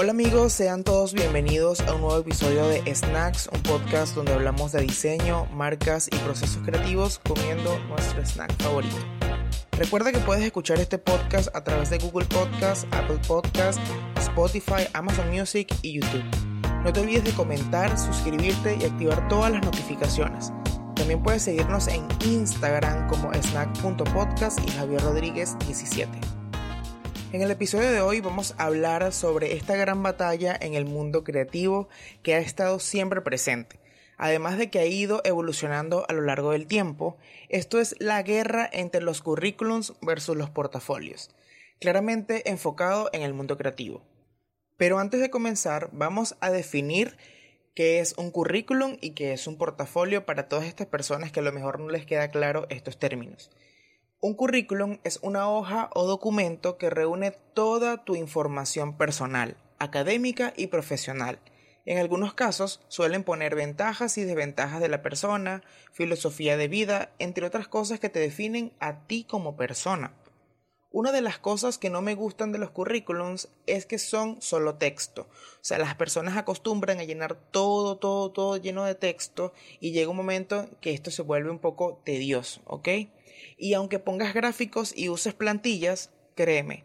Hola amigos, sean todos bienvenidos a un nuevo episodio de Snacks, un podcast donde hablamos de diseño, marcas y procesos creativos comiendo nuestro snack favorito. Recuerda que puedes escuchar este podcast a través de Google Podcast, Apple Podcast, Spotify, Amazon Music y YouTube. No te olvides de comentar, suscribirte y activar todas las notificaciones. También puedes seguirnos en Instagram como snack.podcast y Javier Rodríguez 17. En el episodio de hoy vamos a hablar sobre esta gran batalla en el mundo creativo que ha estado siempre presente. Además de que ha ido evolucionando a lo largo del tiempo, esto es la guerra entre los currículums versus los portafolios, claramente enfocado en el mundo creativo. Pero antes de comenzar, vamos a definir qué es un currículum y qué es un portafolio para todas estas personas que a lo mejor no les queda claro estos términos. Un currículum es una hoja o documento que reúne toda tu información personal, académica y profesional. En algunos casos suelen poner ventajas y desventajas de la persona, filosofía de vida, entre otras cosas que te definen a ti como persona. Una de las cosas que no me gustan de los currículums es que son solo texto. O sea, las personas acostumbran a llenar todo, todo, todo lleno de texto y llega un momento que esto se vuelve un poco tedioso, ¿ok? Y aunque pongas gráficos y uses plantillas, créeme,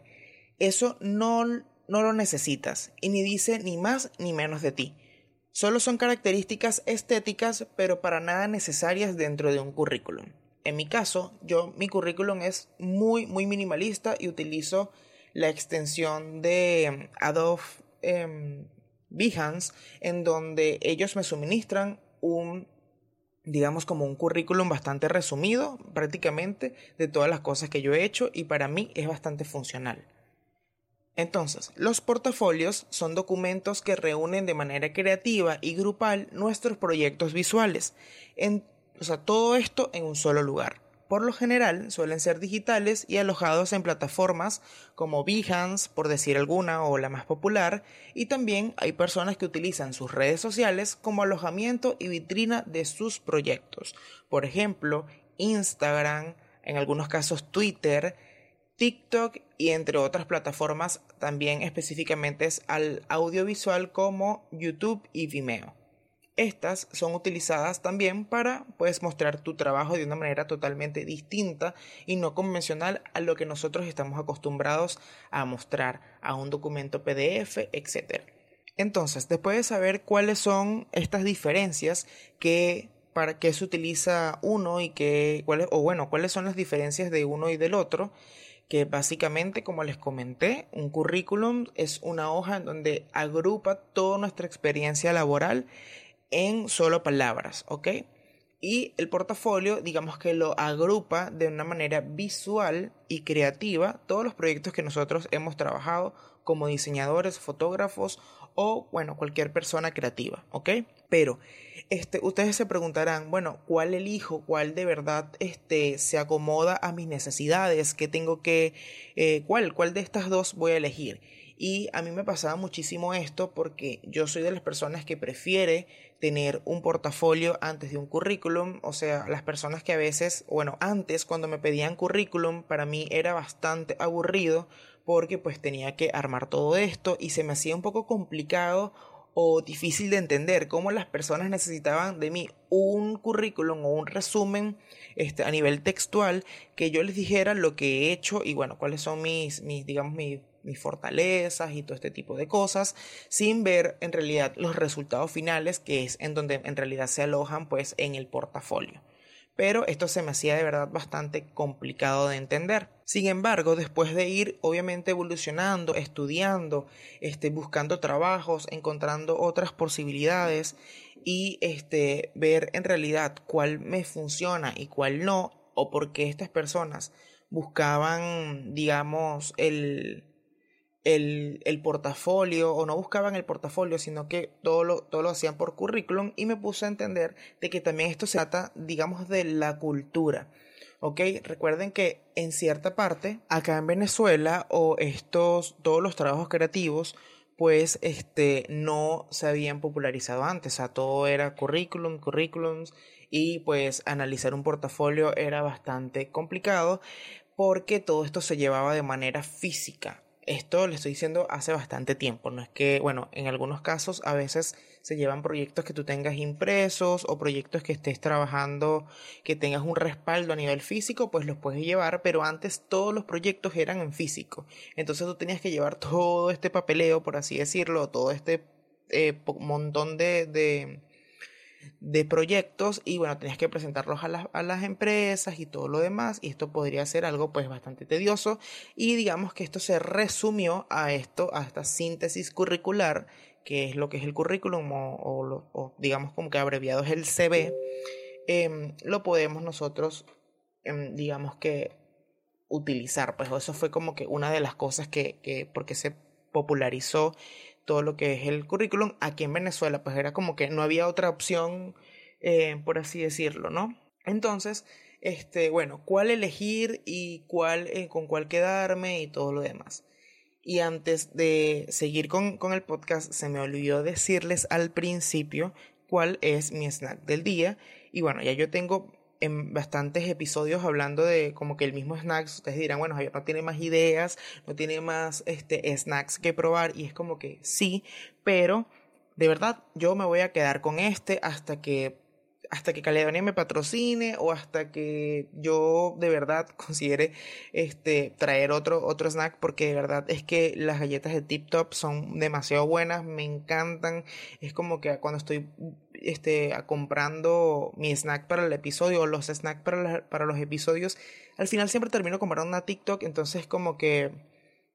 eso no, no lo necesitas y ni dice ni más ni menos de ti. Solo son características estéticas, pero para nada necesarias dentro de un currículum. En mi caso, yo mi currículum es muy muy minimalista y utilizo la extensión de Adobe em, Behance en donde ellos me suministran un digamos como un currículum bastante resumido prácticamente de todas las cosas que yo he hecho y para mí es bastante funcional. Entonces, los portafolios son documentos que reúnen de manera creativa y grupal nuestros proyectos visuales, en, o sea, todo esto en un solo lugar por lo general suelen ser digitales y alojados en plataformas como Behance, por decir alguna, o la más popular, y también hay personas que utilizan sus redes sociales como alojamiento y vitrina de sus proyectos. Por ejemplo, Instagram, en algunos casos Twitter, TikTok y entre otras plataformas también específicamente al audiovisual como YouTube y Vimeo. Estas son utilizadas también para pues mostrar tu trabajo de una manera totalmente distinta y no convencional a lo que nosotros estamos acostumbrados a mostrar a un documento PDF, etc. Entonces, después de saber cuáles son estas diferencias que para qué se utiliza uno y qué cuáles o bueno, cuáles son las diferencias de uno y del otro, que básicamente, como les comenté, un currículum es una hoja en donde agrupa toda nuestra experiencia laboral en solo palabras, ¿ok? Y el portafolio, digamos que lo agrupa de una manera visual y creativa todos los proyectos que nosotros hemos trabajado como diseñadores, fotógrafos o, bueno, cualquier persona creativa, ¿ok? Pero, este, ustedes se preguntarán, bueno, ¿cuál elijo? ¿Cuál de verdad, este, se acomoda a mis necesidades? ¿Qué tengo que, eh, cuál, cuál de estas dos voy a elegir? Y a mí me pasaba muchísimo esto porque yo soy de las personas que prefiere tener un portafolio antes de un currículum. O sea, las personas que a veces, bueno, antes cuando me pedían currículum, para mí era bastante aburrido porque pues tenía que armar todo esto y se me hacía un poco complicado o difícil de entender cómo las personas necesitaban de mí un currículum o un resumen este, a nivel textual que yo les dijera lo que he hecho y bueno, cuáles son mis, mis digamos, mis mis fortalezas y todo este tipo de cosas, sin ver en realidad los resultados finales, que es en donde en realidad se alojan pues en el portafolio. Pero esto se me hacía de verdad bastante complicado de entender. Sin embargo, después de ir obviamente evolucionando, estudiando, este, buscando trabajos, encontrando otras posibilidades y este, ver en realidad cuál me funciona y cuál no, o por qué estas personas buscaban, digamos, el, el, el, portafolio o no buscaban el portafolio, sino que todo lo, todo lo hacían por currículum y me puse a entender de que también esto se trata, digamos, de la cultura. ¿Ok? Recuerden que en cierta parte, acá en Venezuela, o estos, todos los trabajos creativos, pues este, no se habían popularizado antes. O sea, todo era currículum, currículums, y pues analizar un portafolio era bastante complicado porque todo esto se llevaba de manera física esto le estoy diciendo hace bastante tiempo, no es que, bueno, en algunos casos a veces se llevan proyectos que tú tengas impresos o proyectos que estés trabajando, que tengas un respaldo a nivel físico, pues los puedes llevar, pero antes todos los proyectos eran en físico. Entonces tú tenías que llevar todo este papeleo, por así decirlo, todo este eh, montón de, de de proyectos y bueno, tenías que presentarlos a las, a las empresas y todo lo demás y esto podría ser algo pues bastante tedioso. Y digamos que esto se resumió a esto, a esta síntesis curricular que es lo que es el currículum o, digamos como que abreviado es el CV, em, lo podemos nosotros em, digamos que utilizar, pues eso fue como que una de las cosas que, que porque se popularizó todo lo que es el currículum aquí en Venezuela, pues era como que no había otra opción, eh, por así decirlo, ¿no? Entonces, este, bueno, cuál elegir y cuál, eh, con cuál quedarme y todo lo demás. Y antes de seguir con, con el podcast, se me olvidó decirles al principio cuál es mi snack del día. Y bueno, ya yo tengo en bastantes episodios hablando de como que el mismo snacks, ustedes dirán, bueno, Javier no tiene más ideas, no tiene más este, snacks que probar y es como que sí, pero de verdad yo me voy a quedar con este hasta que hasta que Caledonia me patrocine o hasta que yo de verdad considere este traer otro otro snack porque de verdad es que las galletas de Tip Top son demasiado buenas, me encantan, es como que cuando estoy este, comprando mi snack para el episodio o los snacks para, para los episodios, al final siempre termino comprando una TikTok, entonces como que,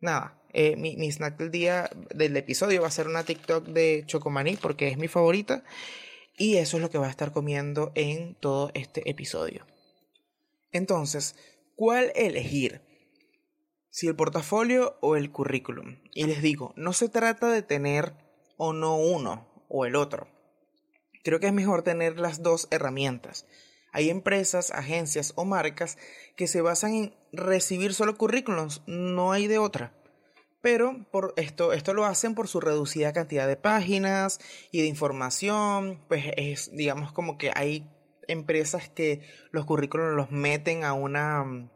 nada, eh, mi, mi, snack del día, del episodio va a ser una TikTok de Chocomaní porque es mi favorita y eso es lo que va a estar comiendo en todo este episodio. Entonces, ¿cuál elegir? Si el portafolio o el currículum. Y les digo, no se trata de tener o no uno o el otro Creo que es mejor tener las dos herramientas. Hay empresas, agencias o marcas que se basan en recibir solo currículums, no hay de otra. Pero por esto, esto lo hacen por su reducida cantidad de páginas y de información. Pues es, digamos, como que hay empresas que los currículums los meten a una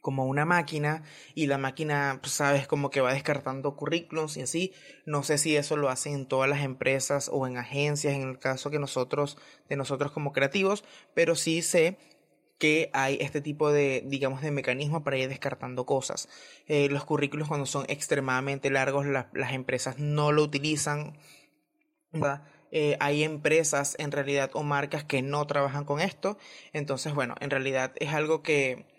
como una máquina y la máquina, pues, sabes, como que va descartando currículums y así. No sé si eso lo hacen en todas las empresas o en agencias, en el caso que nosotros, de nosotros como creativos, pero sí sé que hay este tipo de, digamos, de mecanismo para ir descartando cosas. Eh, los currículos cuando son extremadamente largos, las empresas no lo utilizan. Eh, hay empresas en realidad o marcas que no trabajan con esto. Entonces, bueno, en realidad es algo que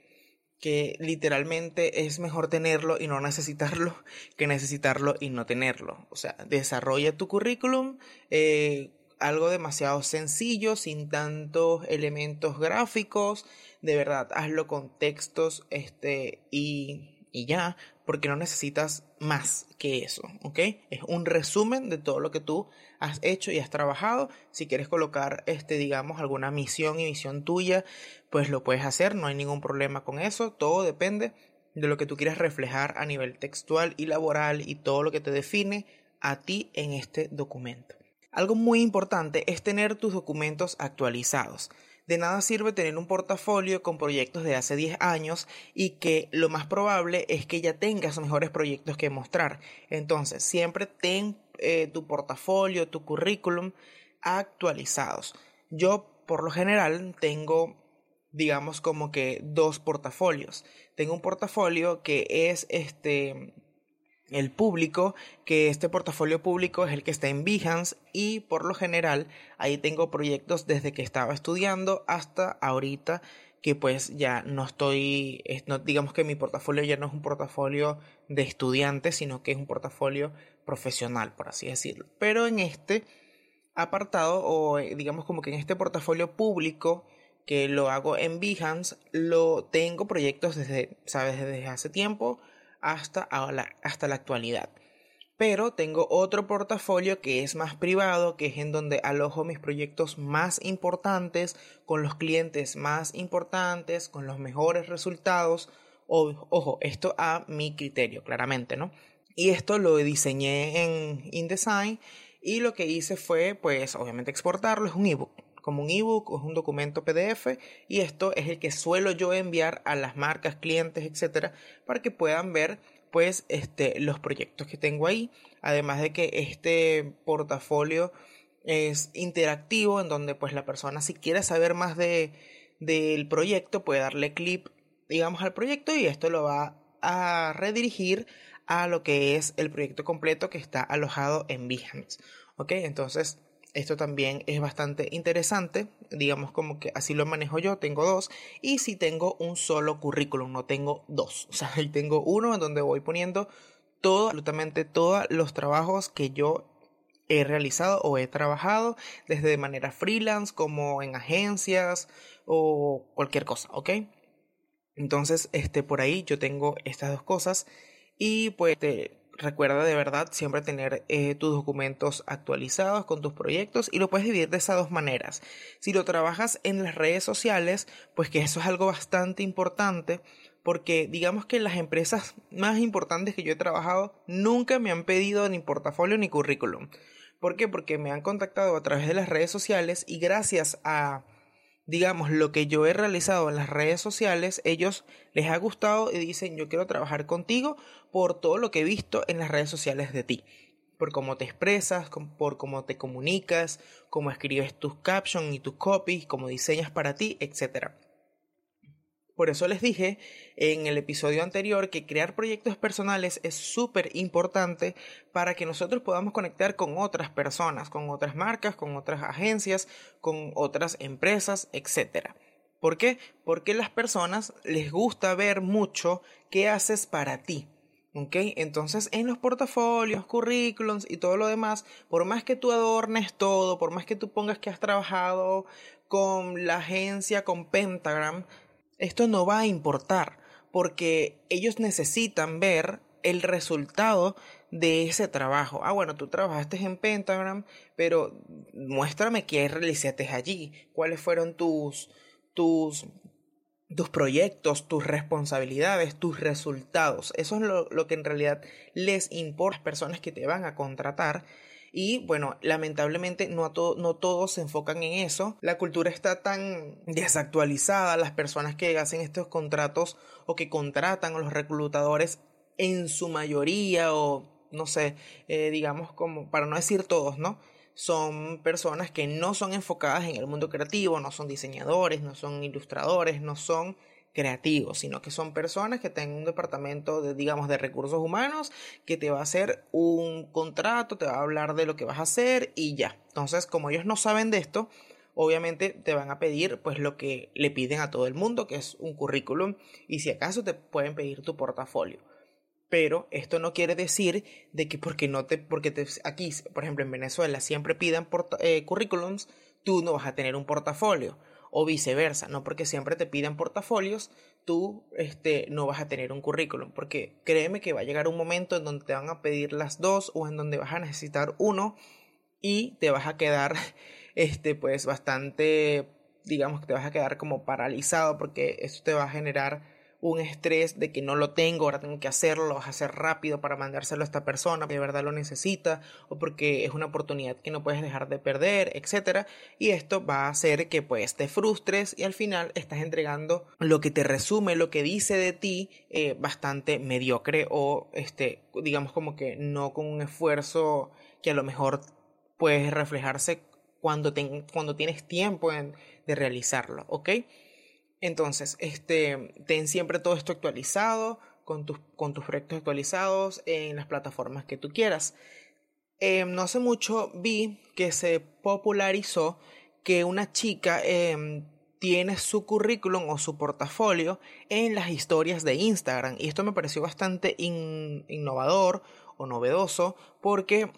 que literalmente es mejor tenerlo y no necesitarlo que necesitarlo y no tenerlo. O sea, desarrolla tu currículum, eh, algo demasiado sencillo, sin tantos elementos gráficos, de verdad, hazlo con textos este, y, y ya, porque no necesitas más que eso, ¿ok? Es un resumen de todo lo que tú has hecho y has trabajado. Si quieres colocar, este, digamos, alguna misión y visión tuya, pues lo puedes hacer, no hay ningún problema con eso, todo depende de lo que tú quieras reflejar a nivel textual y laboral y todo lo que te define a ti en este documento. Algo muy importante es tener tus documentos actualizados. De nada sirve tener un portafolio con proyectos de hace 10 años y que lo más probable es que ya tengas mejores proyectos que mostrar. Entonces, siempre ten eh, tu portafolio, tu currículum actualizados. Yo, por lo general, tengo digamos como que dos portafolios. Tengo un portafolio que es este el público, que este portafolio público es el que está en Behance y por lo general ahí tengo proyectos desde que estaba estudiando hasta ahorita que pues ya no estoy, no, digamos que mi portafolio ya no es un portafolio de estudiante, sino que es un portafolio profesional, por así decirlo. Pero en este apartado, o digamos como que en este portafolio público, que lo hago en Behance, lo tengo proyectos desde, sabes, desde hace tiempo hasta, hasta la actualidad. Pero tengo otro portafolio que es más privado, que es en donde alojo mis proyectos más importantes, con los clientes más importantes, con los mejores resultados. ojo, esto a mi criterio, claramente, ¿no? Y esto lo diseñé en InDesign y lo que hice fue, pues, obviamente exportarlo, es un ebook como un ebook o es un documento PDF y esto es el que suelo yo enviar a las marcas, clientes, etcétera, para que puedan ver pues este, los proyectos que tengo ahí. Además de que este portafolio es interactivo en donde pues la persona si quiere saber más de del proyecto puede darle clip digamos al proyecto y esto lo va a redirigir a lo que es el proyecto completo que está alojado en Behance. ¿Ok? Entonces, esto también es bastante interesante. Digamos como que así lo manejo yo. Tengo dos. Y si tengo un solo currículum, no tengo dos. O sea, ahí tengo uno en donde voy poniendo todo, absolutamente todos los trabajos que yo he realizado o he trabajado desde de manera freelance como en agencias o cualquier cosa, ¿ok? Entonces, este, por ahí yo tengo estas dos cosas y pues recuerda de verdad siempre tener eh, tus documentos actualizados con tus proyectos y lo puedes dividir de esas dos maneras. Si lo trabajas en las redes sociales, pues que eso es algo bastante importante porque digamos que las empresas más importantes que yo he trabajado nunca me han pedido ni portafolio ni currículum. ¿Por qué? Porque me han contactado a través de las redes sociales y gracias a digamos, lo que yo he realizado en las redes sociales, ellos les ha gustado y dicen, yo quiero trabajar contigo por todo lo que he visto en las redes sociales de ti, por cómo te expresas, por cómo te comunicas, cómo escribes tus captions y tus copies, cómo diseñas para ti, etcétera. Por eso les dije en el episodio anterior que crear proyectos personales es súper importante para que nosotros podamos conectar con otras personas, con otras marcas, con otras agencias, con otras empresas, etc. ¿Por qué? Porque las personas les gusta ver mucho qué haces para ti. ¿Ok? Entonces en los portafolios, currículums y todo lo demás, por más que tú adornes todo, por más que tú pongas que has trabajado con la agencia, con Pentagram, esto no va a importar porque ellos necesitan ver el resultado de ese trabajo. Ah, bueno, tú trabajaste en Pentagram, pero muéstrame qué realizaste allí, cuáles fueron tus, tus, tus proyectos, tus responsabilidades, tus resultados. Eso es lo, lo que en realidad les importa a las personas que te van a contratar y bueno, lamentablemente no, no todos se enfocan en eso. La cultura está tan desactualizada, las personas que hacen estos contratos o que contratan a los reclutadores en su mayoría o no sé, eh, digamos como, para no decir todos, ¿no? Son personas que no son enfocadas en el mundo creativo, no son diseñadores, no son ilustradores, no son creativos, sino que son personas que tienen un departamento de, digamos, de recursos humanos que te va a hacer un contrato, te va a hablar de lo que vas a hacer y ya. Entonces, como ellos no saben de esto, obviamente te van a pedir pues lo que le piden a todo el mundo, que es un currículum y si acaso te pueden pedir tu portafolio. Pero esto no quiere decir de que porque no te, porque te, aquí, por ejemplo, en Venezuela siempre pidan eh, currículums, tú no vas a tener un portafolio o viceversa, no porque siempre te piden portafolios, tú este, no vas a tener un currículum, porque créeme que va a llegar un momento en donde te van a pedir las dos o en donde vas a necesitar uno y te vas a quedar este pues bastante digamos que te vas a quedar como paralizado porque eso te va a generar un estrés de que no lo tengo, ahora tengo que hacerlo, a hacer rápido para mandárselo a esta persona que de verdad lo necesita o porque es una oportunidad que no puedes dejar de perder, etcétera, y esto va a hacer que pues te frustres y al final estás entregando lo que te resume, lo que dice de ti eh, bastante mediocre o este digamos como que no con un esfuerzo que a lo mejor puede reflejarse cuando, cuando tienes tiempo de realizarlo, ¿ok? Entonces, este, ten siempre todo esto actualizado, con tus, con tus proyectos actualizados en las plataformas que tú quieras. Em, no hace mucho vi que se popularizó que una chica em, tiene su currículum o su portafolio en las historias de Instagram. Y esto me pareció bastante innovador o novedoso porque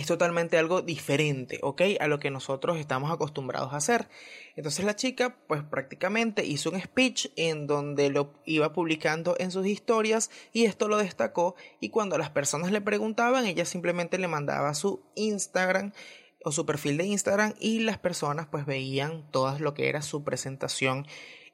es totalmente algo diferente, ¿ok? A lo que nosotros estamos acostumbrados a hacer. Entonces la chica, pues prácticamente hizo un speech en donde lo iba publicando en sus historias y esto lo destacó y cuando las personas le preguntaban, ella simplemente le mandaba su Instagram o su perfil de Instagram y las personas pues veían todo lo que era su presentación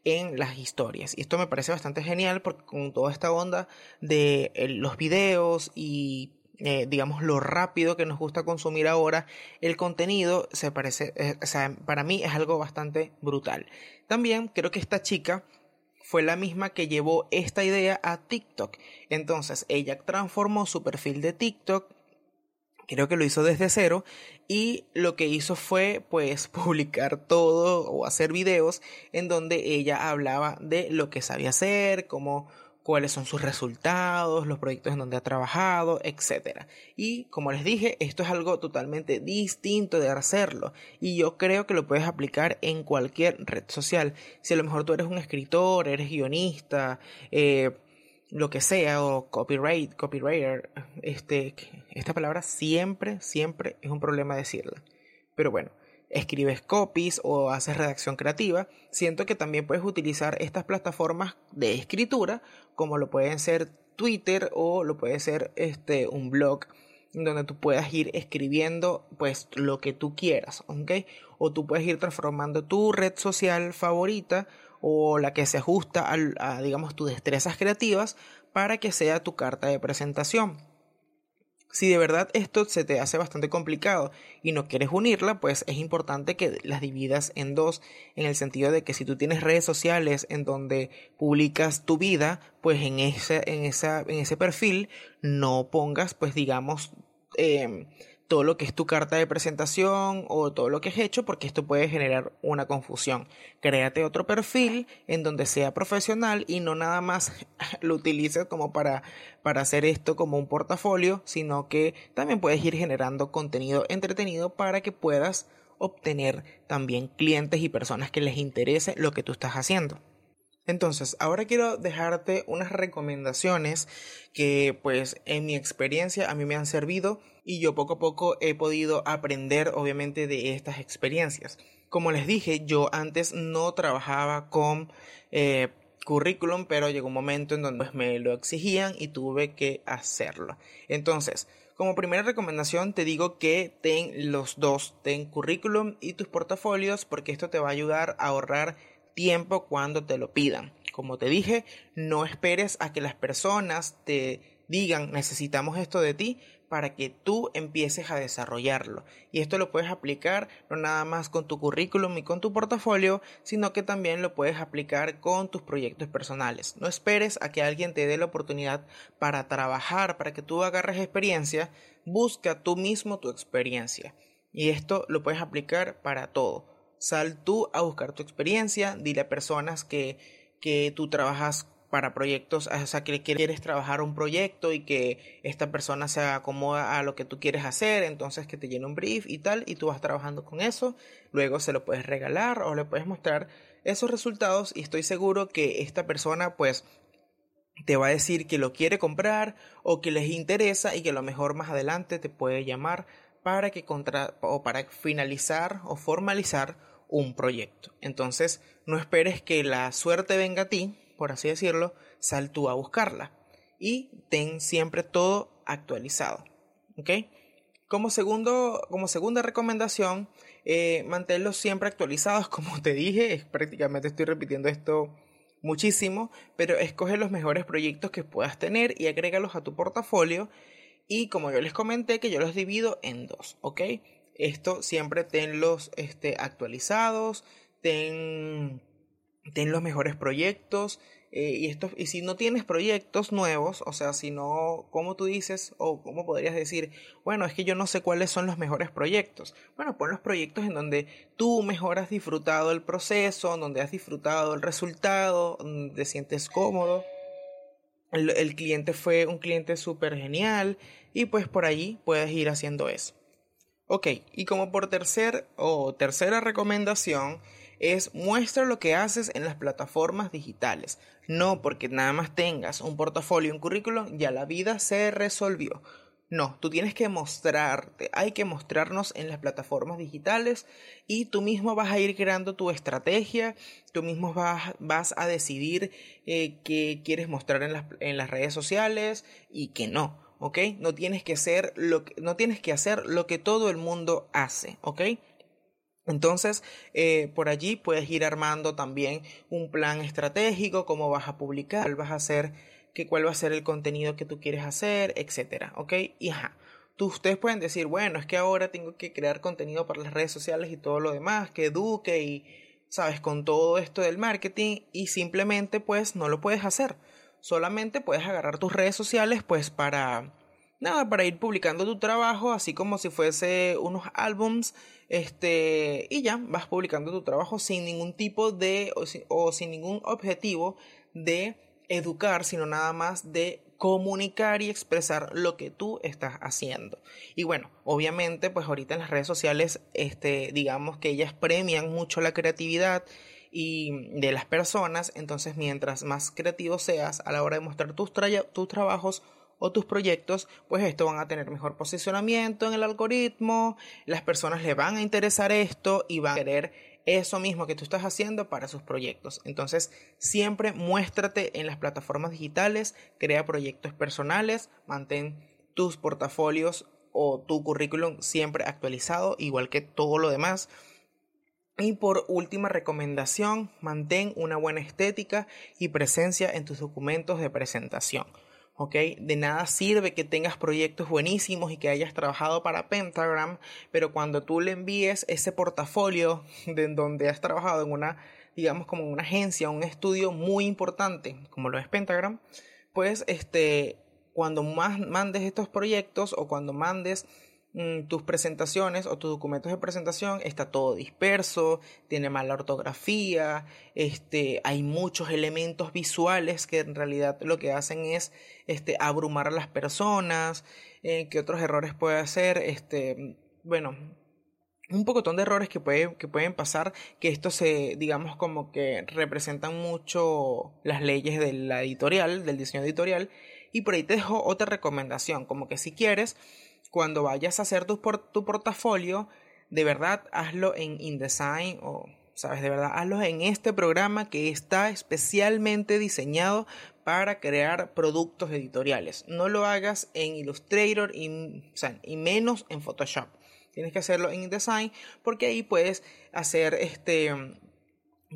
en las historias. Y esto me parece bastante genial porque con toda esta onda de eh, los videos y eh, digamos, lo rápido que nos gusta consumir ahora el contenido, se parece, eh, o sea, para mí es algo bastante brutal. También creo que esta chica fue la misma que llevó esta idea a TikTok. Entonces ella transformó su perfil de TikTok creo que lo hizo desde cero y lo que hizo fue pues publicar todo o hacer videos en donde ella hablaba de lo que sabía hacer, cómo cuáles son sus resultados, los proyectos en donde ha trabajado, etc. Y como les dije, esto es algo totalmente distinto de hacerlo y yo creo que lo puedes aplicar en cualquier red social. Si a lo mejor tú eres un escritor, eres guionista, eh, lo que sea, o copyright, copywriter, este, esta palabra siempre, siempre es un problema decirla. Pero bueno, escribes copies o haces redacción creativa, siento que también puedes utilizar estas plataformas de escritura, como lo pueden ser Twitter o lo puede ser este, un blog donde tú puedas ir escribiendo pues lo que tú quieras. O tú puedes ir transformando tu red social favorita o la que se ajusta a, digamos, tus destrezas creativas para que sea tu carta de presentación. Si de verdad esto se te hace bastante complicado y no quieres unirla, pues es importante que las dividas en dos, en el sentido de que si tú tienes redes sociales en donde publicas tu vida, pues en ese, en esa, en ese perfil no pongas, pues digamos, eh, todo lo que es tu carta de presentación o todo lo que has hecho porque esto puede generar una confusión. Créate otro perfil en donde sea profesional y no nada más lo utilices como para, para hacer esto como un portafolio, sino que también puedes ir generando contenido entretenido para que puedas obtener también clientes y personas que les interese lo que tú estás haciendo. Entonces, ahora quiero dejarte unas recomendaciones que pues en mi experiencia a mí me han servido y yo poco a poco he podido aprender obviamente de estas experiencias. Como les dije, yo antes no trabajaba con eh, currículum, pero llegó un momento en donde pues, me lo exigían y tuve que hacerlo. Entonces, como primera recomendación te digo que ten los dos, ten currículum y tus portafolios porque esto te va a ayudar a ahorrar tiempo cuando te lo pidan. Como te dije, no esperes a que las personas te digan necesitamos esto de ti para que tú empieces a desarrollarlo. Y esto lo puedes aplicar no nada más con tu currículum y con tu portafolio, sino que también lo puedes aplicar con tus proyectos personales. No esperes a que alguien te dé la oportunidad para trabajar, para que tú agarres experiencia, busca tú mismo tu experiencia. Y esto lo puedes aplicar para todo. Sal tú a buscar tu experiencia, dile a personas que, que tú trabajas para proyectos, o sea, que quieres trabajar un proyecto y que esta persona se acomoda a lo que tú quieres hacer, entonces que te llene un brief y tal, y tú vas trabajando con eso, luego se lo puedes regalar o le puedes mostrar esos resultados y estoy seguro que esta persona pues te va a decir que lo quiere comprar o que les interesa y que a lo mejor más adelante te puede llamar para que contra o para finalizar o formalizar un proyecto. Entonces, no esperes que la suerte venga a ti, por así decirlo, sal tú a buscarla y ten siempre todo actualizado. ¿Ok? Como, segundo, como segunda recomendación, eh, manténlos siempre actualizados, como te dije, prácticamente estoy repitiendo esto muchísimo, pero escoge los mejores proyectos que puedas tener y agrégalos a tu portafolio. Y como yo les comenté, que yo los divido en dos, ¿ok? Esto siempre tenlos este, actualizados, ten, ten los mejores proyectos. Eh, y, esto, y si no tienes proyectos nuevos, o sea, si no, como tú dices, o cómo podrías decir, bueno, es que yo no sé cuáles son los mejores proyectos. Bueno, pon los proyectos en donde tú mejor has disfrutado el proceso, donde has disfrutado el resultado, donde te sientes cómodo. El, el cliente fue un cliente súper genial y pues por allí puedes ir haciendo eso. Ok, y como por tercer o tercera recomendación es muestra lo que haces en las plataformas digitales. No porque nada más tengas un portafolio, un currículum, ya la vida se resolvió. No, tú tienes que mostrarte, hay que mostrarnos en las plataformas digitales y tú mismo vas a ir creando tu estrategia, tú mismo vas, vas a decidir eh, qué quieres mostrar en las, en las redes sociales y qué no. ¿ok? No tienes que hacer lo que, no tienes que hacer lo que todo el mundo hace, ¿ok? Entonces, eh, por allí puedes ir armando también un plan estratégico, cómo vas a publicar, cuál vas a hacer, que, cuál va a ser el contenido que tú quieres hacer, etcétera, ¿ok? Y ajá. Tú, ustedes pueden decir, bueno, es que ahora tengo que crear contenido para las redes sociales y todo lo demás, que eduque y sabes, con todo esto del marketing y simplemente pues no lo puedes hacer. Solamente puedes agarrar tus redes sociales pues para nada, para ir publicando tu trabajo, así como si fuese unos álbums, este, y ya vas publicando tu trabajo sin ningún tipo de, o, sin ningún objetivo de educar, sino nada más de comunicar y expresar lo que tú estás haciendo. Y bueno, obviamente, pues ahorita en las redes sociales, este, digamos que ellas premian mucho la creatividad y de las personas, entonces mientras más creativo seas a la hora de mostrar tus, tus trabajos o tus proyectos, pues esto van a tener mejor posicionamiento en el algoritmo, las personas le van a interesar esto y van a querer eso mismo que tú estás haciendo para sus proyectos. Entonces, siempre muéstrate en las plataformas digitales, crea proyectos personales, mantén tus portafolios o tu currículum siempre actualizado, igual que todo lo demás. Y por última recomendación, mantén una buena estética y presencia en tus documentos de presentación. De nada sirve que tengas proyectos buenísimos y que hayas trabajado para Pentagram, pero cuando tú le envíes ese portafolio de donde has trabajado en una, digamos, como una agencia, un estudio muy importante, como lo es Pentagram, pues este, cuando más mandes estos proyectos o cuando mandes tus presentaciones o tus documentos de presentación está todo disperso, tiene mala ortografía, este, hay muchos elementos visuales que en realidad lo que hacen es este, abrumar a las personas, eh, que otros errores puede hacer, este, bueno, un pocotón de errores que, que pueden pasar, que esto se, digamos, como que representan mucho las leyes de la editorial, del diseño editorial, y por ahí te dejo otra recomendación, como que si quieres, cuando vayas a hacer tu, portafolio, de verdad hazlo en InDesign o, sabes, de verdad hazlo en este programa que está especialmente diseñado para crear productos editoriales. No lo hagas en Illustrator y, y menos en Photoshop. Tienes que hacerlo en InDesign porque ahí puedes hacer este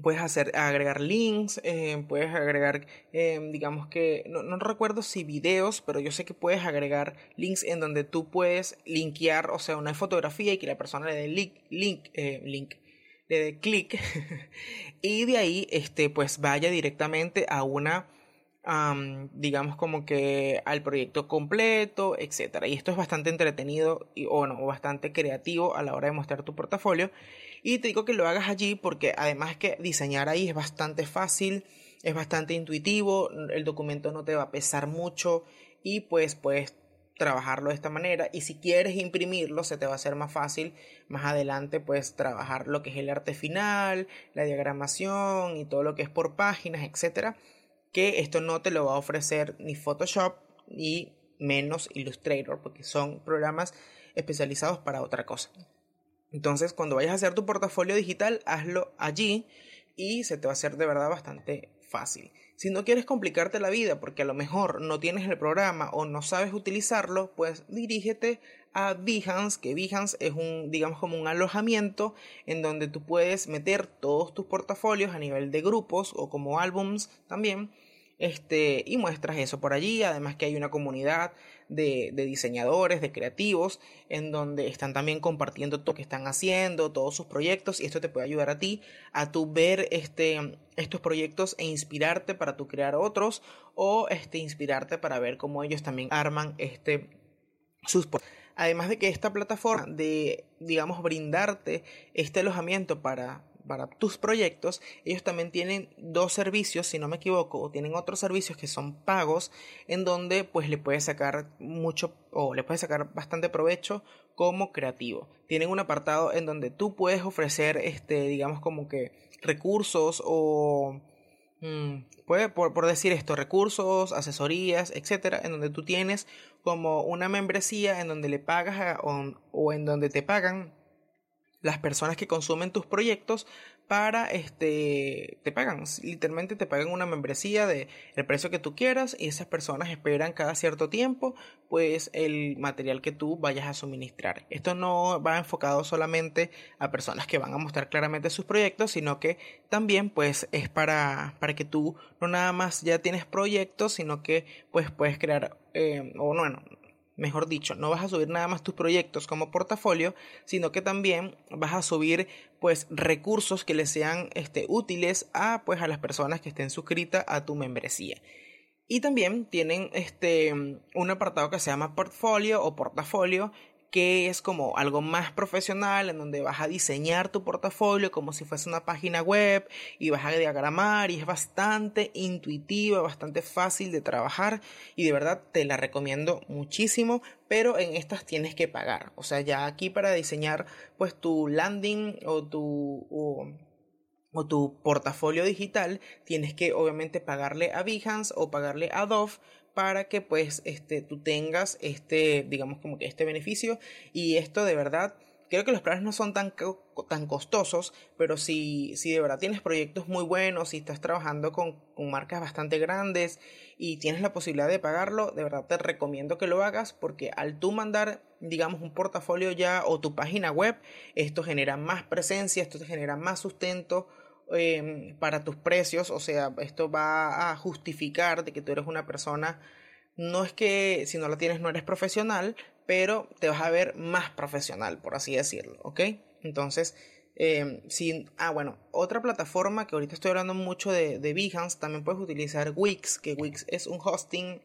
puedes hacer agregar links eh, puedes agregar eh, digamos que no, no, recuerdo si videos pero yo sé que puedes agregar links en donde tú puedes linkear o sea una fotografía y que la persona le dé link link eh, link le dé clic y de ahí este pues vaya directamente a una digamos como que al proyecto completo, etcétera. Y esto es bastante entretenido o no, bastante creativo a la hora de mostrar tu portafolio. Y te digo que lo hagas allí porque además que diseñar ahí es bastante fácil, es bastante intuitivo, el documento no te va a pesar mucho y pues puedes trabajarlo de esta manera y si quieres imprimirlo se te va a hacer más fácil más adelante pues trabajar lo que es el arte final, la diagramación y todo lo que es por páginas, etcétera, que esto no te lo va a ofrecer ni Photoshop ni menos Illustrator porque son programas especializados para otra cosa. Entonces, cuando vayas a hacer tu portafolio digital, hazlo allí y se te va a hacer de verdad bastante fácil. Si no quieres complicarte la vida porque a lo mejor no tienes el programa o no sabes utilizarlo, pues dirígete a Behance, que Behance es un, digamos, como un alojamiento en donde tú puedes meter todos tus portafolios a nivel de grupos o como álbums también este, y muestras eso por allí. Además que hay una comunidad de, diseñadores, de creativos, en donde están también compartiendo todo lo que están haciendo, todos sus proyectos, y esto te puede ayudar a ti a tu ver este, estos proyectos e inspirarte para tu crear otros, o este, inspirarte para ver cómo ellos también arman este, sus Además de que esta plataforma de, digamos, brindarte este alojamiento para para tus proyectos, ellos también tienen dos servicios, si no me equivoco, o tienen otros servicios que son pagos, en donde pues le puedes sacar mucho o le puedes sacar bastante provecho como creativo. Tienen un apartado en donde tú puedes ofrecer, este, digamos como que recursos o mm, por, decir esto, recursos, asesorías, etcétera, en donde tú tienes como una membresía en donde le pagas o en donde te pagan las personas que consumen tus proyectos para este te pagan. Literalmente te pagan una membresía de el precio que tú quieras y esas personas esperan cada cierto tiempo pues el material que tú vayas a suministrar. Esto no va enfocado solamente a personas que van a mostrar claramente sus proyectos sino que también pues es para para que tú no nada más ya tienes proyectos sino que pues puedes crear eh, o bueno mejor dicho, no vas a subir nada más tus proyectos como portafolio, sino que también vas a subir pues recursos que les sean este, útiles a pues a las personas que estén suscritas a tu membresía. Y también tienen este un apartado que se llama portfolio o portafolio que es como algo más profesional en donde vas a diseñar tu portafolio como si fuese una página web y vas a diagramar y es bastante intuitiva, bastante fácil de trabajar y de verdad te la recomiendo muchísimo, pero en estas tienes que pagar. O sea, ya aquí para diseñar pues tu landing o tu tu portafolio digital, tienes que obviamente pagarle a Behance o pagarle a Dove para que pues este, tú tengas este, digamos como que este beneficio. Y esto de verdad creo que los planes no son tan, tan costosos, pero si, si de verdad tienes proyectos muy buenos, si estás trabajando con, con, marcas bastante grandes y tienes la posibilidad de pagarlo, de verdad te recomiendo que lo hagas porque al tú mandar, digamos, un portafolio ya o tu página web, esto genera más presencia, esto te genera más sustento Em, para tus precios, o sea, esto va a justificar de que tú eres una persona, no es que si no la tienes no eres profesional, pero te vas a ver más profesional, por así decirlo, ¿ok? Entonces, eh, si, ah, bueno, otra plataforma que ahorita estoy hablando mucho de, de Behance, también puedes utilizar Wix, que Wix es un hosting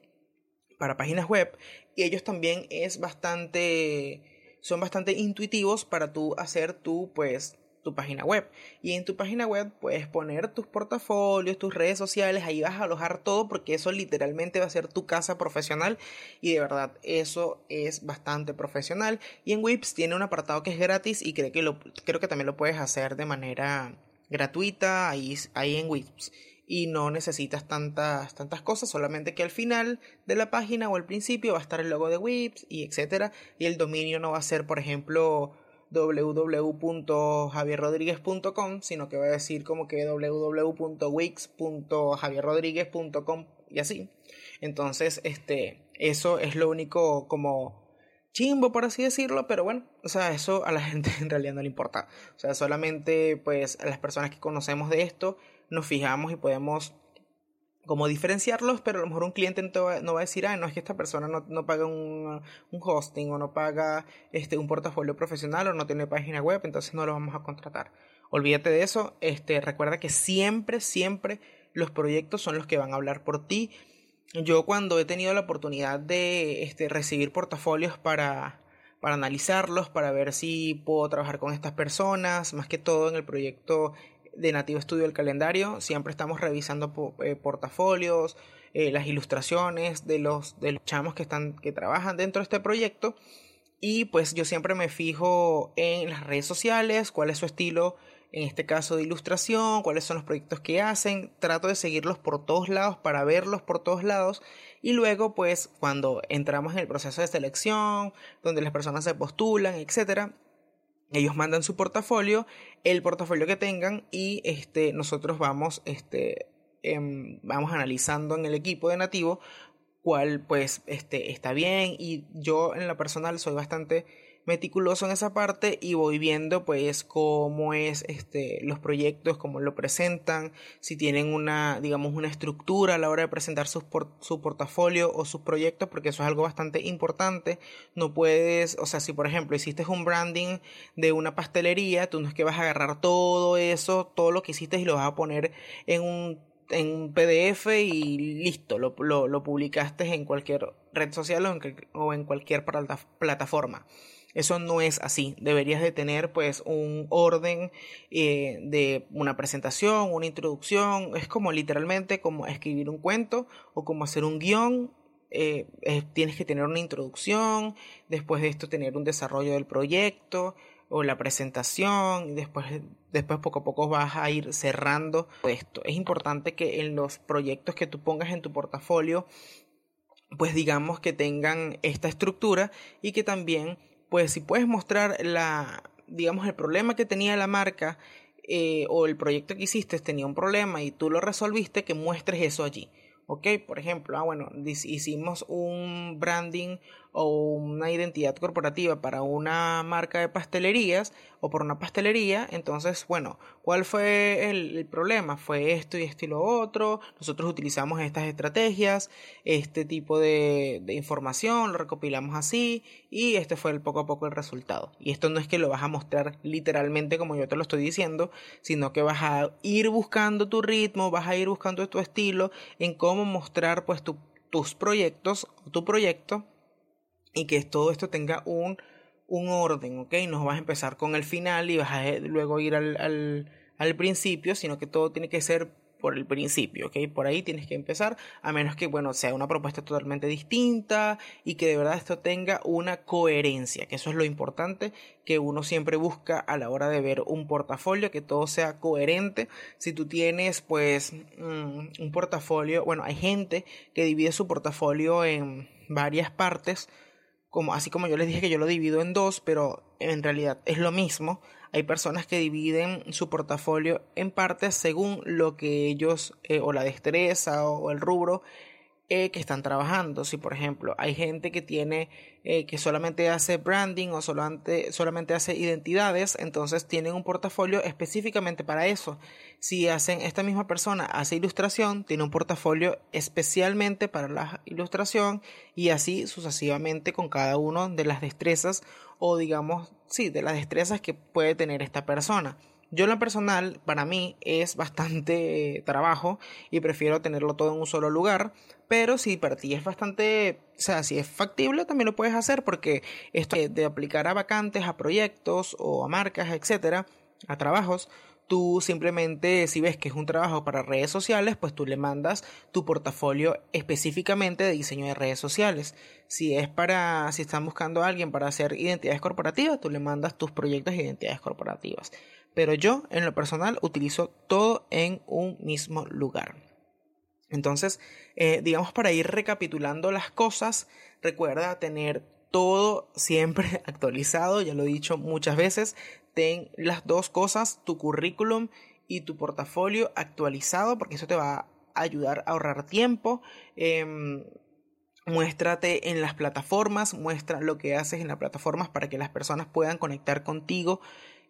para páginas web y ellos también es bastante, son bastante intuitivos para tú hacer tu, pues, tu página web. Y en tu página web puedes poner tus portafolios, tus redes sociales, ahí vas a alojar todo porque eso literalmente va a ser tu casa profesional y de verdad eso es bastante profesional. Y en Wips tiene un apartado que es gratis y creo que, lo, creo que también lo puedes hacer de manera gratuita ahí, ahí en Wips y no necesitas tantas, tantas cosas, solamente que al final de la página o al principio va a estar el logo de Wips y etcétera, y el dominio no va a ser, por ejemplo, www.javierrodríguez.com, sino que va a decir como que www.wix.javierrodríguez.com y así. Entonces, este, eso es lo único como chimbo, por así decirlo, pero bueno, o sea, eso a la gente en realidad no le importa. O sea, solamente pues a las personas que conocemos de esto nos fijamos y podemos como diferenciarlos, pero a lo mejor un cliente no, va, a decir, ah, no es que esta persona no, no paga un, un, hosting o no paga este, un portafolio profesional o no tiene página web, entonces no lo vamos a contratar. Olvídate de eso, este, recuerda que siempre, siempre los proyectos son los que van a hablar por ti. Yo cuando he tenido la oportunidad de este, recibir portafolios para, para analizarlos, para ver si puedo trabajar con estas personas, más que todo en el proyecto de Nativo Estudio el calendario. Siempre estamos revisando eh, portafolios, eh, las ilustraciones de los, de los chamos que, están, que trabajan dentro de este proyecto. Y pues yo siempre me fijo en las redes sociales, cuál es su estilo, en este caso de ilustración, cuáles son los proyectos que hacen. Trato de seguirlos por todos lados para verlos por todos lados. Y luego pues cuando entramos en el proceso de selección, donde las personas se postulan, etcétera ellos mandan su portafolio, el portafolio que tengan y este, nosotros vamos, este, em, vamos analizando en el equipo de nativo cuál pues este, está bien y yo en la personal soy bastante meticuloso en esa parte y voy viendo pues cómo es este los proyectos, cómo lo presentan, si tienen una digamos una estructura a la hora de presentar su, su portafolio o sus proyectos porque eso es algo bastante importante, no puedes, o sea, si por ejemplo hiciste un branding de una pastelería, tú no es que vas a agarrar todo eso, todo lo que hiciste y lo vas a poner en un en PDF y listo, lo, lo, lo publicaste en cualquier red social o en, o en cualquier plataforma. Eso no es así. Deberías de tener pues un orden eh, de una presentación, una introducción. Es como literalmente como escribir un cuento o como hacer un guion. Eh, tienes que tener una introducción, después de esto tener un desarrollo del proyecto o la presentación y después, después poco a poco vas a ir cerrando esto. Es importante que en los proyectos que tú pongas en tu portafolio pues digamos que tengan esta estructura y que también pues si puedes mostrar la, digamos, el problema que tenía la marca eh, o el proyecto que hiciste tenía un problema y tú lo resolviste, que muestres eso allí. ¿ok? Por ejemplo, ah, bueno, hicimos un branding o una identidad corporativa para una marca de pastelerías o por una pastelería, entonces, bueno, ¿cuál fue el, problema? Fue esto y esto y lo otro, nosotros utilizamos estas estrategias, este tipo de, información, lo recopilamos así y este fue el poco a poco el resultado. Y esto no es que lo vas a mostrar literalmente como yo te lo estoy diciendo, sino que vas a ir buscando tu ritmo, vas a ir buscando tu estilo en cómo mostrar pues tus proyectos, tu proyecto y que todo esto tenga un, un orden, ¿ok? No vas a empezar con el final y vas a eh, luego ir al, al, al principio, sino que todo tiene que ser por el principio, ¿ok? Por ahí tienes que empezar, a menos que, bueno, sea una propuesta totalmente distinta y que de verdad esto tenga una coherencia, que eso es lo importante que uno siempre busca a la hora de ver un portafolio, que todo sea coherente. Si tú tienes, pues, mm, un portafolio, bueno, hay gente que divide su portafolio en varias partes, como, así como yo les dije que yo lo divido en dos, pero en realidad es lo mismo. Hay personas que dividen su portafolio en partes según lo que ellos, eh, o la destreza o el rubro eh, que están trabajando. Si, por ejemplo, hay gente que tiene, eh, que solamente hace branding o solamente, solamente hace identidades, entonces tienen un portafolio específicamente para eso. Si hacen, esta misma persona hace ilustración, tiene un portafolio especialmente para la ilustración y así sucesivamente con cada uno de las destrezas o digamos, sí, de las destrezas que puede tener esta persona. Yo en lo personal, para mí es bastante trabajo y prefiero tenerlo todo en un solo lugar, pero si para ti es bastante, o sea, si es factible, también lo puedes hacer porque esto de aplicar a vacantes, a proyectos o a marcas, etcétera, a trabajos, tú simplemente si ves que es un trabajo para redes sociales, pues tú le mandas tu portafolio específicamente de diseño de redes sociales. Si es para, si están buscando a alguien para hacer identidades corporativas, tú le mandas tus proyectos de identidades corporativas pero yo en lo personal utilizo todo en un mismo lugar. Entonces, eh, digamos para ir recapitulando las cosas, recuerda tener todo siempre actualizado, ya lo he dicho muchas veces, ten las dos cosas, tu currículum y tu portafolio actualizado, porque eso te va a ayudar a ahorrar tiempo. Em, muéstrate en las plataformas, muestra lo que haces en las plataformas para que las personas puedan conectar contigo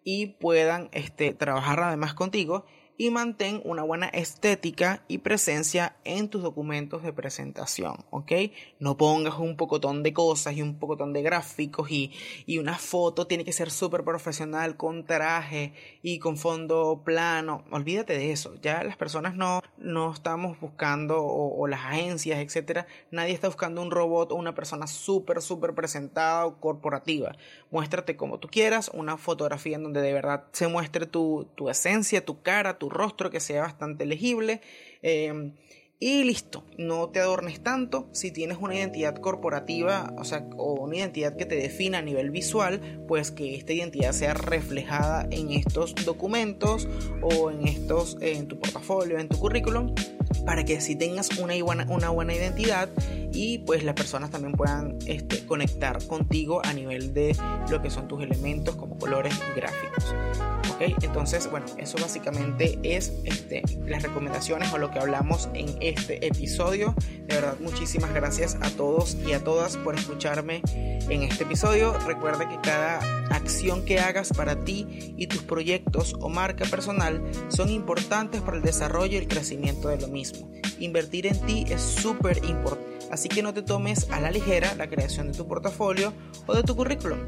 y puedan este, trabajar además contigo y mantén una buena estética y presencia en tus documentos de presentación, ¿ok? No pongas un pocotón de cosas y un pocotón de gráficos y, y una foto tiene que ser súper profesional con traje y con fondo plano. Olvídate de eso. Ya las personas no, no estamos buscando o, las agencias, etcétera. Nadie está buscando un robot o una persona súper, súper presentada o corporativa. Muéstrate como tú quieras, una fotografía en donde de verdad se muestre tu, tu esencia, tu cara, tu rostro que sea bastante legible. Eh, y listo, no te adornes tanto. Si tienes una identidad corporativa, o sea, o una identidad que te defina a nivel visual, pues que esta identidad sea reflejada en estos documentos o en estos, en tu portafolio, en tu currículum, para que así tengas una buena, una buena identidad y pues las personas también puedan este, conectar contigo a nivel de lo que son tus elementos como colores gráficos. ¿Ok? Entonces, bueno, eso básicamente es este, las recomendaciones o lo que hablamos en este episodio. De verdad, muchísimas gracias a todos y a todas por escucharme en este episodio. Recuerda que cada acción que hagas para ti y tus proyectos o marca personal son importantes para el desarrollo y el crecimiento de lo Invertir en ti es súper importante, así que no te tomes a la ligera la creación de tu portafolio o de tu currículum.